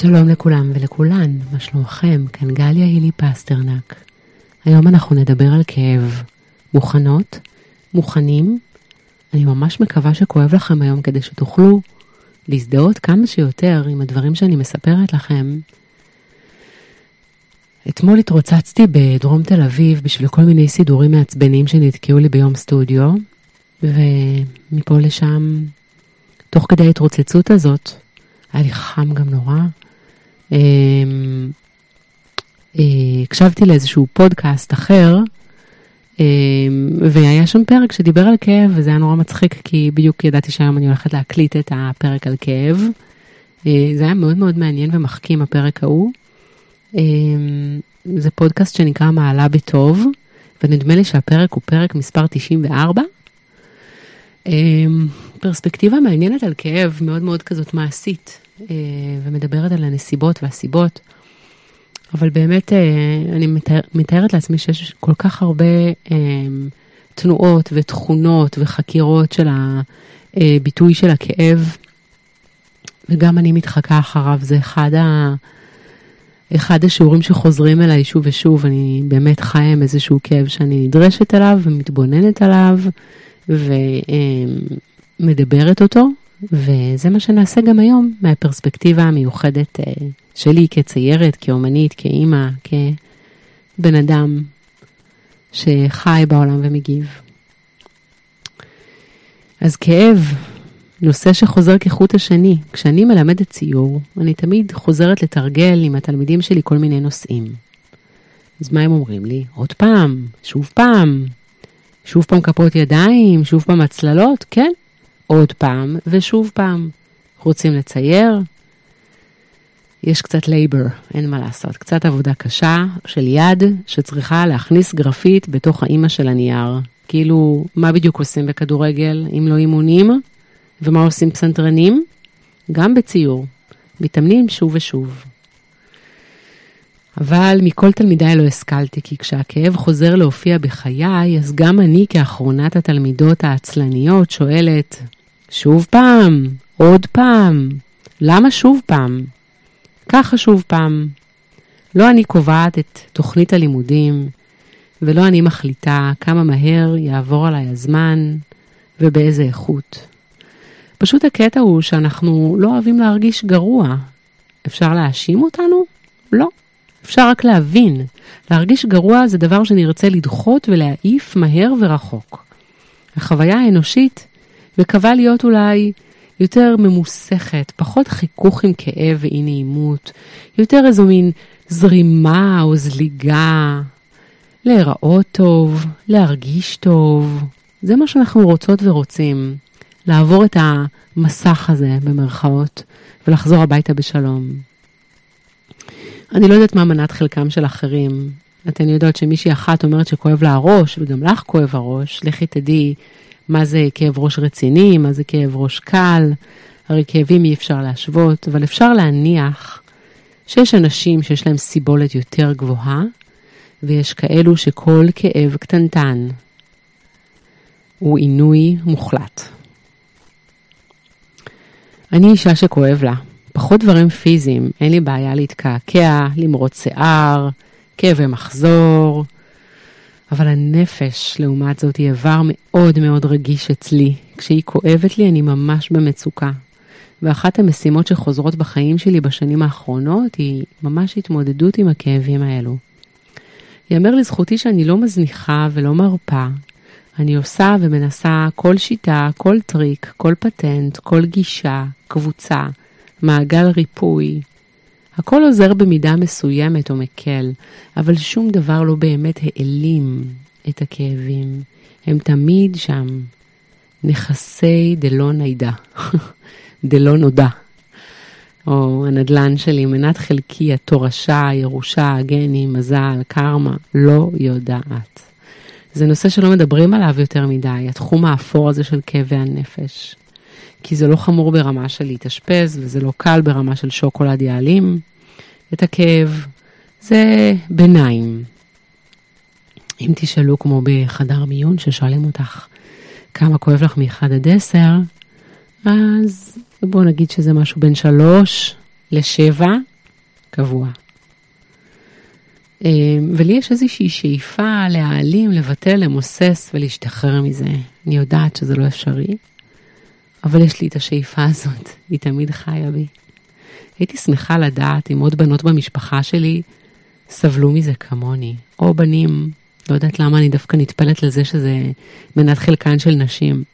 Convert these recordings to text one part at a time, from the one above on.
שלום לכולם ולכולן, מה שלומכם? כאן גליה הילי פסטרנק. היום אנחנו נדבר על כאב. מוכנות? מוכנים? אני ממש מקווה שכואב לכם היום כדי שתוכלו להזדהות כמה שיותר עם הדברים שאני מספרת לכם. אתמול התרוצצתי בדרום תל אביב בשביל כל מיני סידורים מעצבנים שנתקעו לי ביום סטודיו, ומפה לשם, תוך כדי ההתרוצצות הזאת, היה לי חם גם נורא. אמ, אה, הקשבתי לאיזשהו פודקאסט אחר, אמ, והיה שם פרק שדיבר על כאב, וזה היה נורא מצחיק, כי בדיוק ידעתי שהיום אני הולכת להקליט את הפרק על כאב. אה, זה היה מאוד מאוד מעניין ומחכים הפרק ההוא. אמ, זה פודקאסט שנקרא מעלה בטוב, ונדמה לי שהפרק הוא פרק מספר 94. פרספקטיבה מעניינת על כאב, מאוד מאוד כזאת מעשית. אה, ומדברת על הנסיבות והסיבות. אבל באמת אה, אני מתאר, מתארת לעצמי שיש כל כך הרבה אה, תנועות ותכונות וחקירות של הביטוי של הכאב, וגם אני מתחקה אחריו, זה אחד, ה, אחד השיעורים שחוזרים אליי שוב ושוב, אני באמת חיה עם איזשהו כאב שאני נדרשת אליו ומתבוננת עליו ומדברת אותו, וזה מה שנעשה גם היום מהפרספקטיבה המיוחדת אה, שלי כציירת, כאומנית, כאימא, כבן אדם שחי בעולם ומגיב. אז כאב, נושא שחוזר כחוט השני. כשאני מלמדת ציור, אני תמיד חוזרת לתרגל עם התלמידים שלי כל מיני נושאים. אז מה הם אומרים לי? עוד פעם, שוב פעם, שוב פעם כפות ידיים, שוב פעם הצללות? כן, עוד פעם ושוב פעם. רוצים לצייר? יש קצת labor, אין מה לעשות. קצת עבודה קשה של יד שצריכה להכניס גרפית בתוך האימא של הנייר. כאילו, מה בדיוק עושים בכדורגל אם לא אימונים? ומה עושים פסנתרנים? גם בציור. מתאמנים שוב ושוב. אבל מכל תלמידיי לא השכלתי, כי כשהכאב חוזר להופיע בחיי, אז גם אני כאחרונת התלמידות העצלניות שואלת, שוב פעם, עוד פעם. למה שוב פעם? ככה שוב פעם. לא אני קובעת את תוכנית הלימודים, ולא אני מחליטה כמה מהר יעבור עליי הזמן ובאיזה איכות. פשוט הקטע הוא שאנחנו לא אוהבים להרגיש גרוע. אפשר להאשים אותנו? לא. אפשר רק להבין. להרגיש גרוע זה דבר שנרצה לדחות ולהעיף מהר ורחוק. החוויה האנושית מקווה להיות אולי יותר ממוסכת, פחות חיכוך עם כאב ואי נעימות, יותר איזו מין זרימה או זליגה, להיראות טוב, להרגיש טוב. זה מה שאנחנו רוצות ורוצים, לעבור את המסך הזה במרכאות ולחזור הביתה בשלום. אני לא יודעת מה מנת חלקם של אחרים. אתן יודעות שמישהי אחת אומרת שכואב לה הראש, וגם לך כואב הראש, לכי תדעי מה זה כאב ראש רציני, מה זה כאב ראש קל, הרי כאבים אי אפשר להשוות, אבל אפשר להניח שיש אנשים שיש להם סיבולת יותר גבוהה, ויש כאלו שכל כאב קטנטן הוא עינוי מוחלט. אני אישה שכואב לה, פחות דברים פיזיים, אין לי בעיה להתקעקע, למרוט שיער, כאבי מחזור, אבל הנפש, לעומת זאת, היא איבר מאוד מאוד רגיש אצלי. כשהיא כואבת לי, אני ממש במצוקה. ואחת המשימות שחוזרות בחיים שלי בשנים האחרונות היא ממש התמודדות עם הכאבים האלו. יאמר לזכותי שאני לא מזניחה ולא מרפה. אני עושה ומנסה כל שיטה, כל טריק, כל פטנט, כל גישה, קבוצה, מעגל ריפוי, הכל עוזר במידה מסוימת או מקל, אבל שום דבר לא באמת העלים את הכאבים. הם תמיד שם. נכסי דלא נידע, דלא נודע. או הנדלן שלי, מנת חלקי, התורשה, הירושה, הגנים, מזל, קרמה, לא יודעת. זה נושא שלא מדברים עליו יותר מדי, התחום האפור הזה של כאבי הנפש. כי זה לא חמור ברמה של להתאשפז, וזה לא קל ברמה של שוקולד יעלים את הכאב. זה ביניים. אם תשאלו כמו בחדר מיון ששואלים אותך כמה כואב לך מ-1 עד 10, אז בואו נגיד שזה משהו בין 3 לשבע קבוע. אה, ולי יש איזושהי שאיפה להעלים, לבטל, למוסס ולהשתחרר מזה. אני יודעת שזה לא אפשרי, אבל יש לי את השאיפה הזאת, היא תמיד חיה בי. הייתי שמחה לדעת אם עוד בנות במשפחה שלי סבלו מזה כמוני, או בנים, לא יודעת למה אני דווקא נטפלת לזה שזה מנת חלקן של נשים.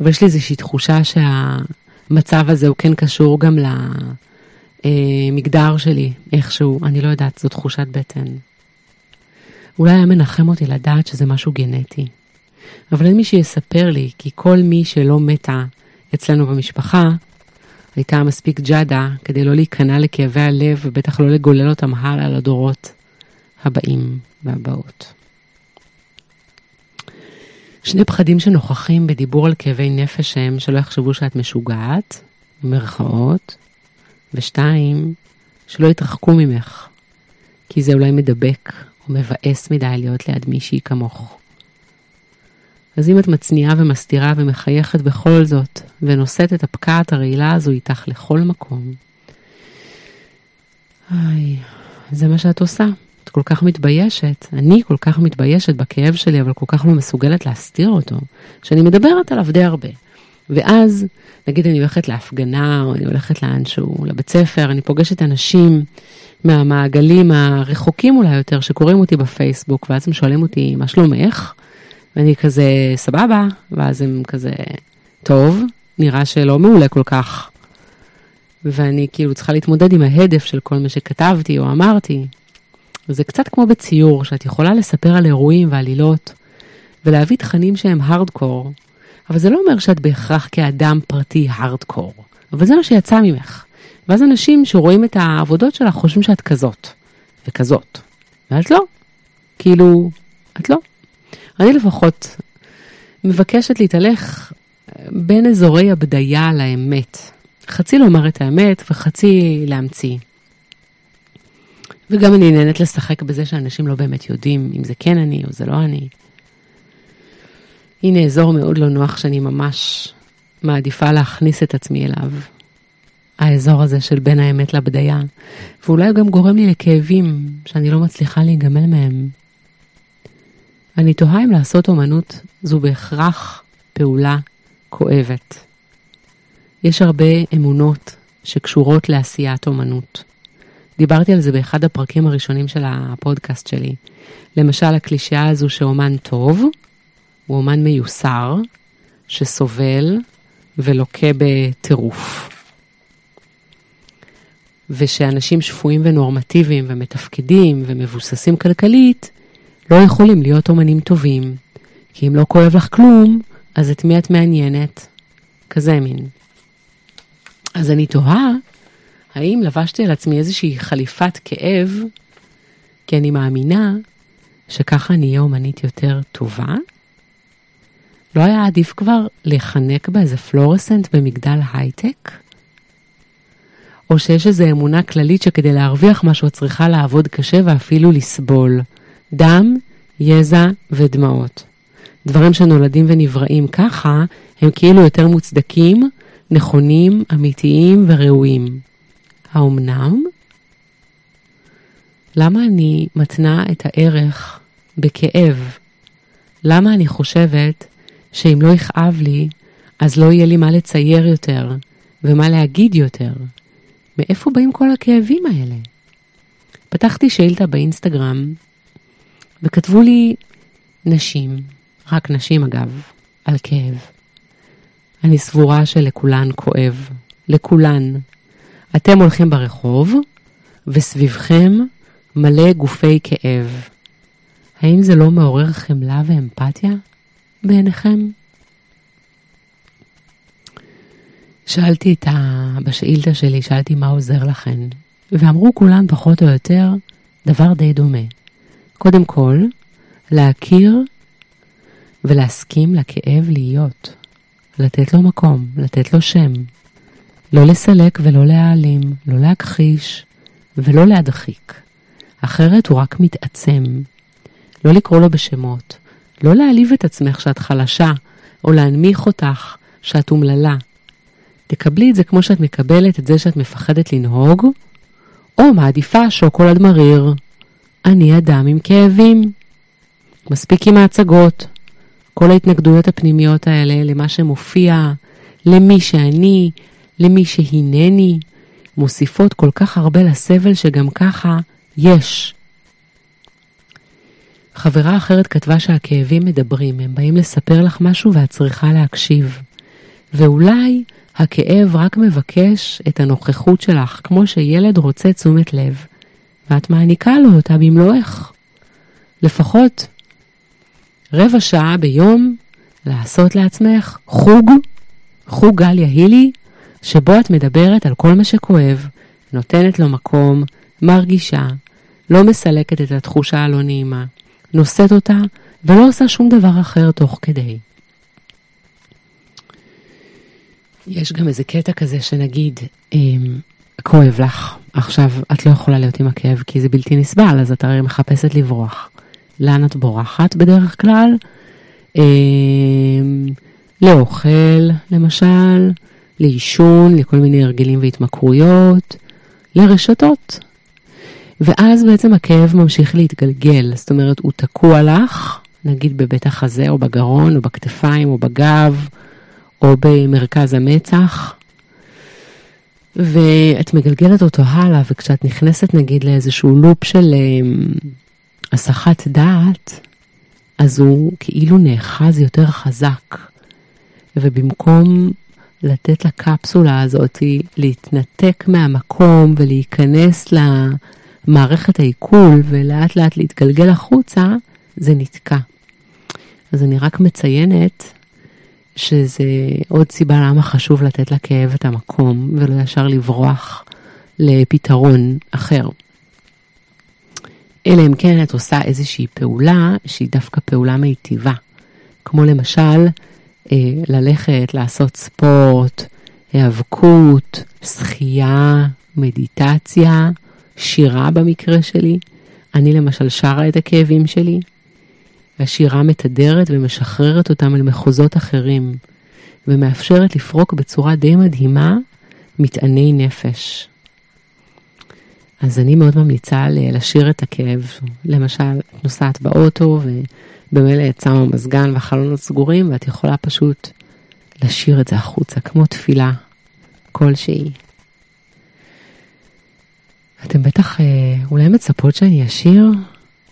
אבל יש לי איזושהי תחושה שהמצב הזה הוא כן קשור גם למגדר שלי, איכשהו, אני לא יודעת, זו תחושת בטן. אולי היה מנחם אותי לדעת שזה משהו גנטי. אבל אין מי שיספר לי, כי כל מי שלא מתה אצלנו במשפחה, הייתה מספיק ג'אדה כדי לא להיכנע לכאבי הלב ובטח לא לגולל אותם הלאה לדורות הבאים והבאות. שני פחדים שנוכחים בדיבור על כאבי נפש הם שלא יחשבו שאת משוגעת, במרכאות, ושתיים, שלא יתרחקו ממך, כי זה אולי מדבק או מבאס מדי להיות ליד מישהי כמוך. אז אם את מצניעה ומסתירה ומחייכת בכל זאת, ונושאת את הפקעת הרעילה הזו איתך לכל מקום, איי, זה מה שאת עושה. את כל כך מתביישת, אני כל כך מתביישת בכאב שלי, אבל כל כך לא מסוגלת להסתיר אותו, שאני מדברת עליו די הרבה. ואז, נגיד אני הולכת להפגנה, או אני הולכת לאנשהו, לבית ספר, אני פוגשת אנשים מהמעגלים הרחוקים אולי יותר, שקוראים אותי בפייסבוק, ואז הם שואלים אותי, מה שלומך? ואני כזה, סבבה, ואז הם כזה, טוב, נראה שלא מעולה כל כך. ואני כאילו צריכה להתמודד עם ההדף של כל מה שכתבתי או אמרתי. זה קצת כמו בציור, שאת יכולה לספר על אירועים ועלילות, ולהביא תכנים שהם הארדקור, אבל זה לא אומר שאת בהכרח כאדם פרטי הארדקור, אבל זה מה שיצא ממך. ואז אנשים שרואים את העבודות שלך חושבים שאת כזאת, וכזאת, ואת לא. כאילו, את לא. אני לפחות מבקשת להתהלך בין אזורי הבדיה לאמת. חצי לומר את האמת וחצי להמציא. וגם אני נהנית לשחק בזה שאנשים לא באמת יודעים אם זה כן אני או זה לא אני. הנה אזור מאוד לא נוח שאני ממש מעדיפה להכניס את עצמי אליו. האזור הזה של בין האמת לבדיה, ואולי הוא גם גורם לי לכאבים שאני לא מצליחה להיגמל מהם. אני תוהה אם לעשות אומנות זו בהכרח פעולה כואבת. יש הרבה אמונות שקשורות לעשיית אומנות. דיברתי על זה באחד הפרקים הראשונים של הפודקאסט שלי. למשל, הקלישאה הזו שאומן טוב הוא אומן מיוסר, שסובל ולוקה בטירוף. ושאנשים שפויים ונורמטיביים ומתפקדים ומבוססים כלכלית לא יכולים להיות אומנים טובים, כי אם לא כואב לך כלום, אז את מי את מעניינת? כזה מין. אז אני תוהה, האם לבשתי על עצמי איזושהי חליפת כאב, כי אני מאמינה שככה אני אהיה אומנית יותר טובה? לא היה עדיף כבר להיחנק באיזה פלורסנט במגדל הייטק? או שיש איזו אמונה כללית שכדי להרוויח משהו את צריכה לעבוד קשה ואפילו לסבול. דם, יזע ודמעות. דברים שנולדים ונבראים ככה, הם כאילו יותר מוצדקים, נכונים, אמיתיים וראויים. האומנם? למה אני מתנה את הערך בכאב? למה אני חושבת שאם לא יכאב לי, אז לא יהיה לי מה לצייר יותר ומה להגיד יותר? מאיפה באים כל הכאבים האלה? פתחתי שאילתה באינסטגרם וכתבו לי נשים, רק נשים אגב, על כאב. אני סבורה שלכולן כואב, לכולן. אתם הולכים ברחוב, וסביבכם מלא גופי כאב. האם זה לא מעורר חמלה ואמפתיה בעיניכם? שאלתי את ה... בשאילתה שלי, שאלתי מה עוזר לכן, ואמרו כולן פחות או יותר דבר די דומה. קודם כל, להכיר ולהסכים לכאב להיות. לתת לו מקום, לתת לו שם. לא לסלק ולא להעלים, לא להכחיש ולא להדחיק. אחרת הוא רק מתעצם. לא לקרוא לו בשמות. לא להעליב את עצמך שאת חלשה, או להנמיך אותך שאת אומללה. תקבלי את זה כמו שאת מקבלת את זה שאת מפחדת לנהוג, או מעדיפה שוקולד מריר. אני אדם עם כאבים. מספיק עם ההצגות. כל ההתנגדויות הפנימיות האלה למה שמופיע, למי שאני, למי שהנני, מוסיפות כל כך הרבה לסבל שגם ככה יש. חברה אחרת כתבה שהכאבים מדברים, הם באים לספר לך משהו ואת צריכה להקשיב. ואולי הכאב רק מבקש את הנוכחות שלך, כמו שילד רוצה תשומת לב, ואת מעניקה לו אותה במלואך. לפחות רבע שעה ביום לעשות לעצמך חוג, חוג גליה הילי, שבו את מדברת על כל מה שכואב, נותנת לו מקום, מרגישה, לא מסלקת את התחושה הלא נעימה, נושאת אותה ולא עושה שום דבר אחר תוך כדי. יש גם איזה קטע כזה שנגיד, אמ, כואב לך, עכשיו את לא יכולה להיות עם הכאב כי זה בלתי נסבל, אז את הרי מחפשת לברוח. לאן את בורחת בדרך כלל? אמ, לאוכל, למשל, לעישון, לכל מיני הרגלים והתמכרויות, לרשתות. ואז בעצם הכאב ממשיך להתגלגל, זאת אומרת, הוא תקוע לך, נגיד בבית החזה או בגרון או בכתפיים או בגב או במרכז המצח, ואת מגלגלת אותו הלאה, וכשאת נכנסת נגיד לאיזשהו לופ של אמ, הסחת דעת, אז הוא כאילו נאחז יותר חזק. ובמקום לתת לקפסולה הזאת להתנתק מהמקום ולהיכנס למערכת העיכול ולאט לאט להתגלגל החוצה, זה נתקע. אז אני רק מציינת שזה עוד סיבה למה חשוב לתת לכאב את המקום ולא ישר לברוח לפתרון אחר. אלא אם כן את עושה איזושהי פעולה שהיא דווקא פעולה מיטיבה, כמו למשל אה, ללכת, לעשות ספורט, היאבקות, שחייה, מדיטציה, שירה במקרה שלי. אני למשל שרה את הכאבים שלי, והשירה מתדרת ומשחררת אותם אל מחוזות אחרים, ומאפשרת לפרוק בצורה די מדהימה מטעני נפש. אז אני מאוד ממליצה לשיר את הכאב. למשל, את נוסעת באוטו ובמילא את שמה מזגן והחלונות סגורים, ואת יכולה פשוט לשיר את זה החוצה, כמו תפילה כלשהי. אתם בטח אה, אולי מצפות שאני אשיר,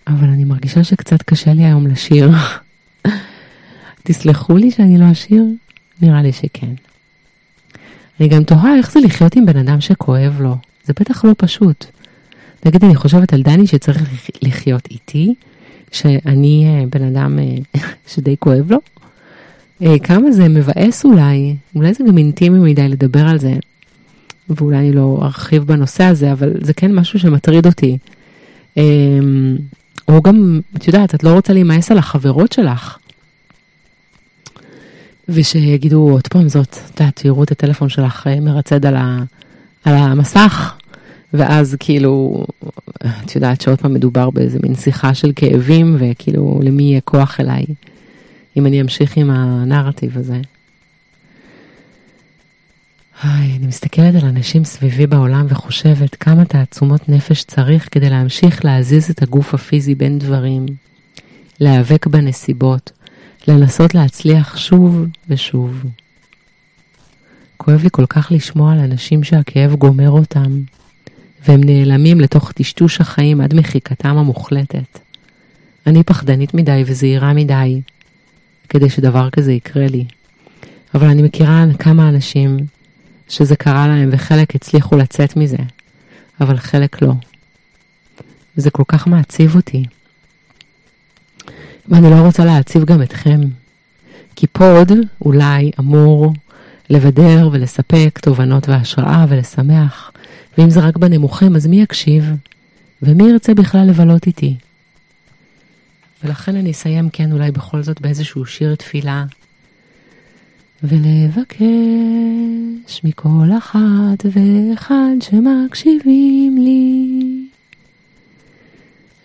אבל אני מרגישה שקצת קשה לי היום לשיר. תסלחו לי שאני לא אשיר? נראה לי שכן. אני גם תוהה איך זה לחיות עם בן אדם שכואב לו. זה בטח לא פשוט. נגיד, אני חושבת על דני שצריך לחיות איתי, שאני אה, בן אדם אה, שדי כואב לו. אה, כמה זה מבאס אולי, אולי זה גם אינטימי מדי לדבר על זה, ואולי אני לא ארחיב בנושא הזה, אבל זה כן משהו שמטריד אותי. או גם, את יודעת, את לא רוצה להימאס על החברות שלך. ושיגידו עוד פעם זאת, את יודעת, תראו את הטלפון שלך מרצד על, ה, על המסך, ואז כאילו, את יודעת שעוד פעם מדובר באיזה מין שיחה של כאבים, וכאילו, למי יהיה כוח אליי, אם אני אמשיך עם הנרטיב הזה. היי, אני מסתכלת על אנשים סביבי בעולם וחושבת כמה תעצומות נפש צריך כדי להמשיך להזיז את הגוף הפיזי בין דברים, להיאבק בנסיבות, לנסות להצליח שוב ושוב. כואב לי כל כך לשמוע על אנשים שהכאב גומר אותם, והם נעלמים לתוך טשטוש החיים עד מחיקתם המוחלטת. אני פחדנית מדי וזהירה מדי כדי שדבר כזה יקרה לי. אבל אני מכירה כמה אנשים שזה קרה להם וחלק הצליחו לצאת מזה, אבל חלק לא. וזה כל כך מעציב אותי. ואני לא רוצה להעציב גם אתכם, כי פוד אולי אמור לבדר ולספק תובנות והשראה ולשמח, ואם זה רק בנמוכים, אז מי יקשיב? ומי ירצה בכלל לבלות איתי? ולכן אני אסיים, כן, אולי בכל זאת באיזשהו שיר תפילה, ולבקש מכל אחת ואחד שמקשיבים לי,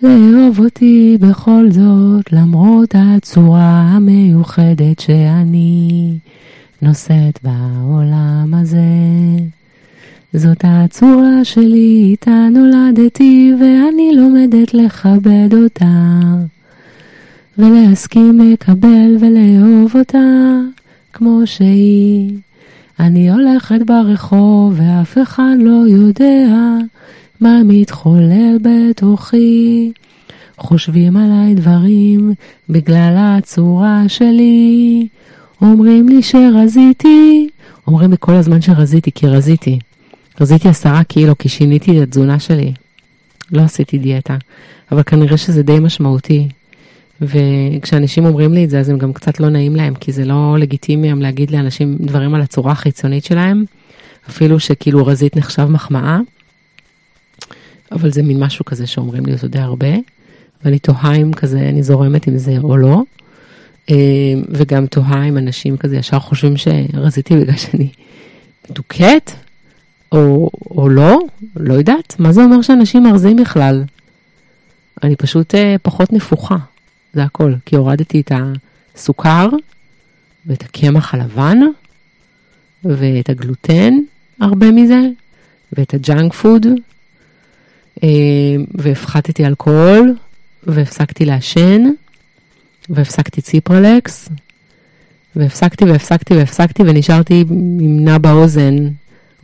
לאהוב אותי בכל זאת, למרות הצורה המיוחדת שאני, נושאת בעולם הזה. זאת הצורה שלי, איתה נולדתי, ואני לומדת לכבד אותה. ולהסכים לקבל ולאהוב אותה כמו שהיא. אני הולכת ברחוב ואף אחד לא יודע מה מתחולל בתוכי. חושבים עליי דברים בגלל הצורה שלי. אומרים לי שרזיתי, אומרים לי כל הזמן שרזיתי, כי רזיתי. רזיתי עשרה קילו, כי שיניתי את התזונה שלי. לא עשיתי דיאטה, אבל כנראה שזה די משמעותי. וכשאנשים אומרים לי את זה, אז הם גם קצת לא נעים להם, כי זה לא לגיטימי היום להגיד לאנשים דברים על הצורה החיצונית שלהם, אפילו שכאילו רזית נחשב מחמאה, אבל זה מין משהו כזה שאומרים לי אותו די הרבה, ואני תוהה אם כזה, אני זורמת עם זה או לא, אה, וגם תוהה אם אנשים כזה ישר חושבים שרזיתי בגלל שאני מדוכאת, או, או לא, לא יודעת, מה זה אומר שאנשים מרזים בכלל? אני פשוט אה, פחות נפוחה. זה הכל, כי הורדתי את הסוכר ואת הקמח הלבן ואת הגלוטן, הרבה מזה, ואת הג'אנק פוד, אה, והפחתתי אלכוהול, והפסקתי לעשן, והפסקתי ציפרלקס, והפסקתי והפסקתי והפסקתי ונשארתי עם נאבה אוזן,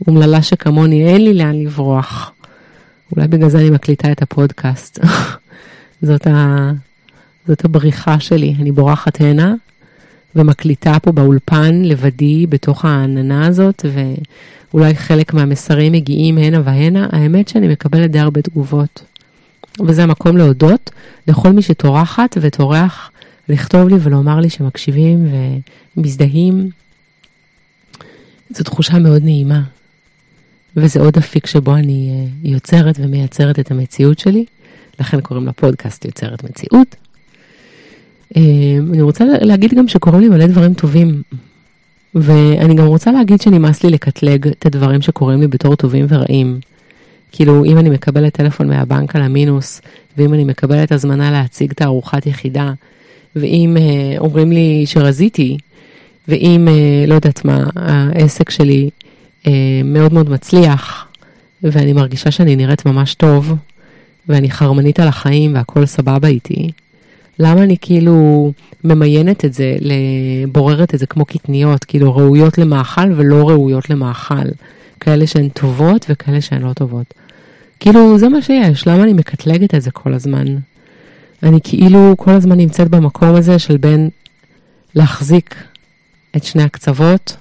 אומללה שכמוני, אין לי לאן לברוח. אולי בגלל זה אני מקליטה את הפודקאסט. זאת ה... זאת הבריחה שלי, אני בורחת הנה ומקליטה פה באולפן לבדי בתוך העננה הזאת, ואולי חלק מהמסרים מגיעים הנה והנה, האמת שאני מקבלת די הרבה תגובות. וזה המקום להודות לכל מי שטורחת וטורח לכתוב לי ולומר לי שמקשיבים ומזדהים. זו תחושה מאוד נעימה, וזה עוד אפיק שבו אני אה, יוצרת ומייצרת את המציאות שלי, לכן קוראים לפודקאסט יוצרת מציאות. אמ, אני רוצה להגיד גם שקורים לי מלא דברים טובים. ואני גם רוצה להגיד שנמאס לי לקטלג את הדברים שקורים לי בתור טובים ורעים. כאילו, אם אני מקבלת טלפון מהבנק על המינוס, ואם אני מקבלת הזמנה להציג את הארוחת יחידה, ואם אה, אומרים לי שרזיתי, ואם, אה, לא יודעת מה, העסק שלי אה, מאוד מאוד מצליח, ואני מרגישה שאני נראית ממש טוב, ואני חרמנית על החיים והכל סבבה איתי, למה אני כאילו ממיינת את זה, בוררת את זה כמו קטניות, כאילו ראויות למאכל ולא ראויות למאכל. כאלה שהן טובות וכאלה שהן לא טובות. כאילו, זה מה שיש, למה אני מקטלגת את זה כל הזמן? אני כאילו כל הזמן נמצאת במקום הזה של בין להחזיק את שני הקצוות,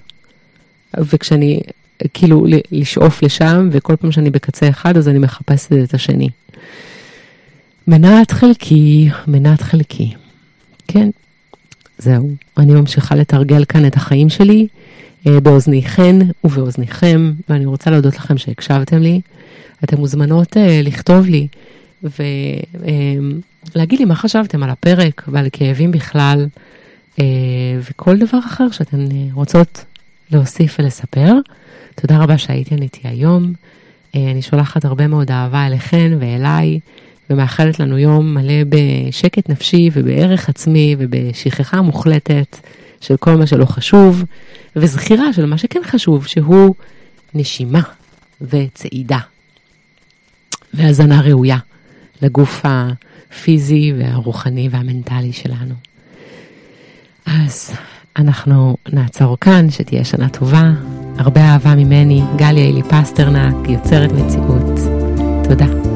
וכשאני, כאילו, לשאוף לשם, וכל פעם שאני בקצה אחד, אז אני מחפשת את השני. מנת חלקי, מנת חלקי. כן, זהו. אני ממשיכה לתרגל כאן את החיים שלי אה, באוזניכן ובאוזניכם, ואני רוצה להודות לכם שהקשבתם לי. אתן מוזמנות אה, לכתוב לי ולהגיד אה, לי מה חשבתם על הפרק ועל כאבים בכלל, אה, וכל דבר אחר שאתן רוצות להוסיף ולספר. תודה רבה שהייתן איתי היום. אני שולחת הרבה מאוד אהבה אליכן ואליי. ומאחלת לנו יום מלא בשקט נפשי ובערך עצמי ובשכחה מוחלטת של כל מה שלא חשוב, וזכירה של מה שכן חשוב, שהוא נשימה וצעידה והזנה ראויה לגוף הפיזי והרוחני והמנטלי שלנו. אז אנחנו נעצור כאן, שתהיה שנה טובה. הרבה אהבה ממני, גליה אלי פסטרנק, יוצרת מציאות. תודה.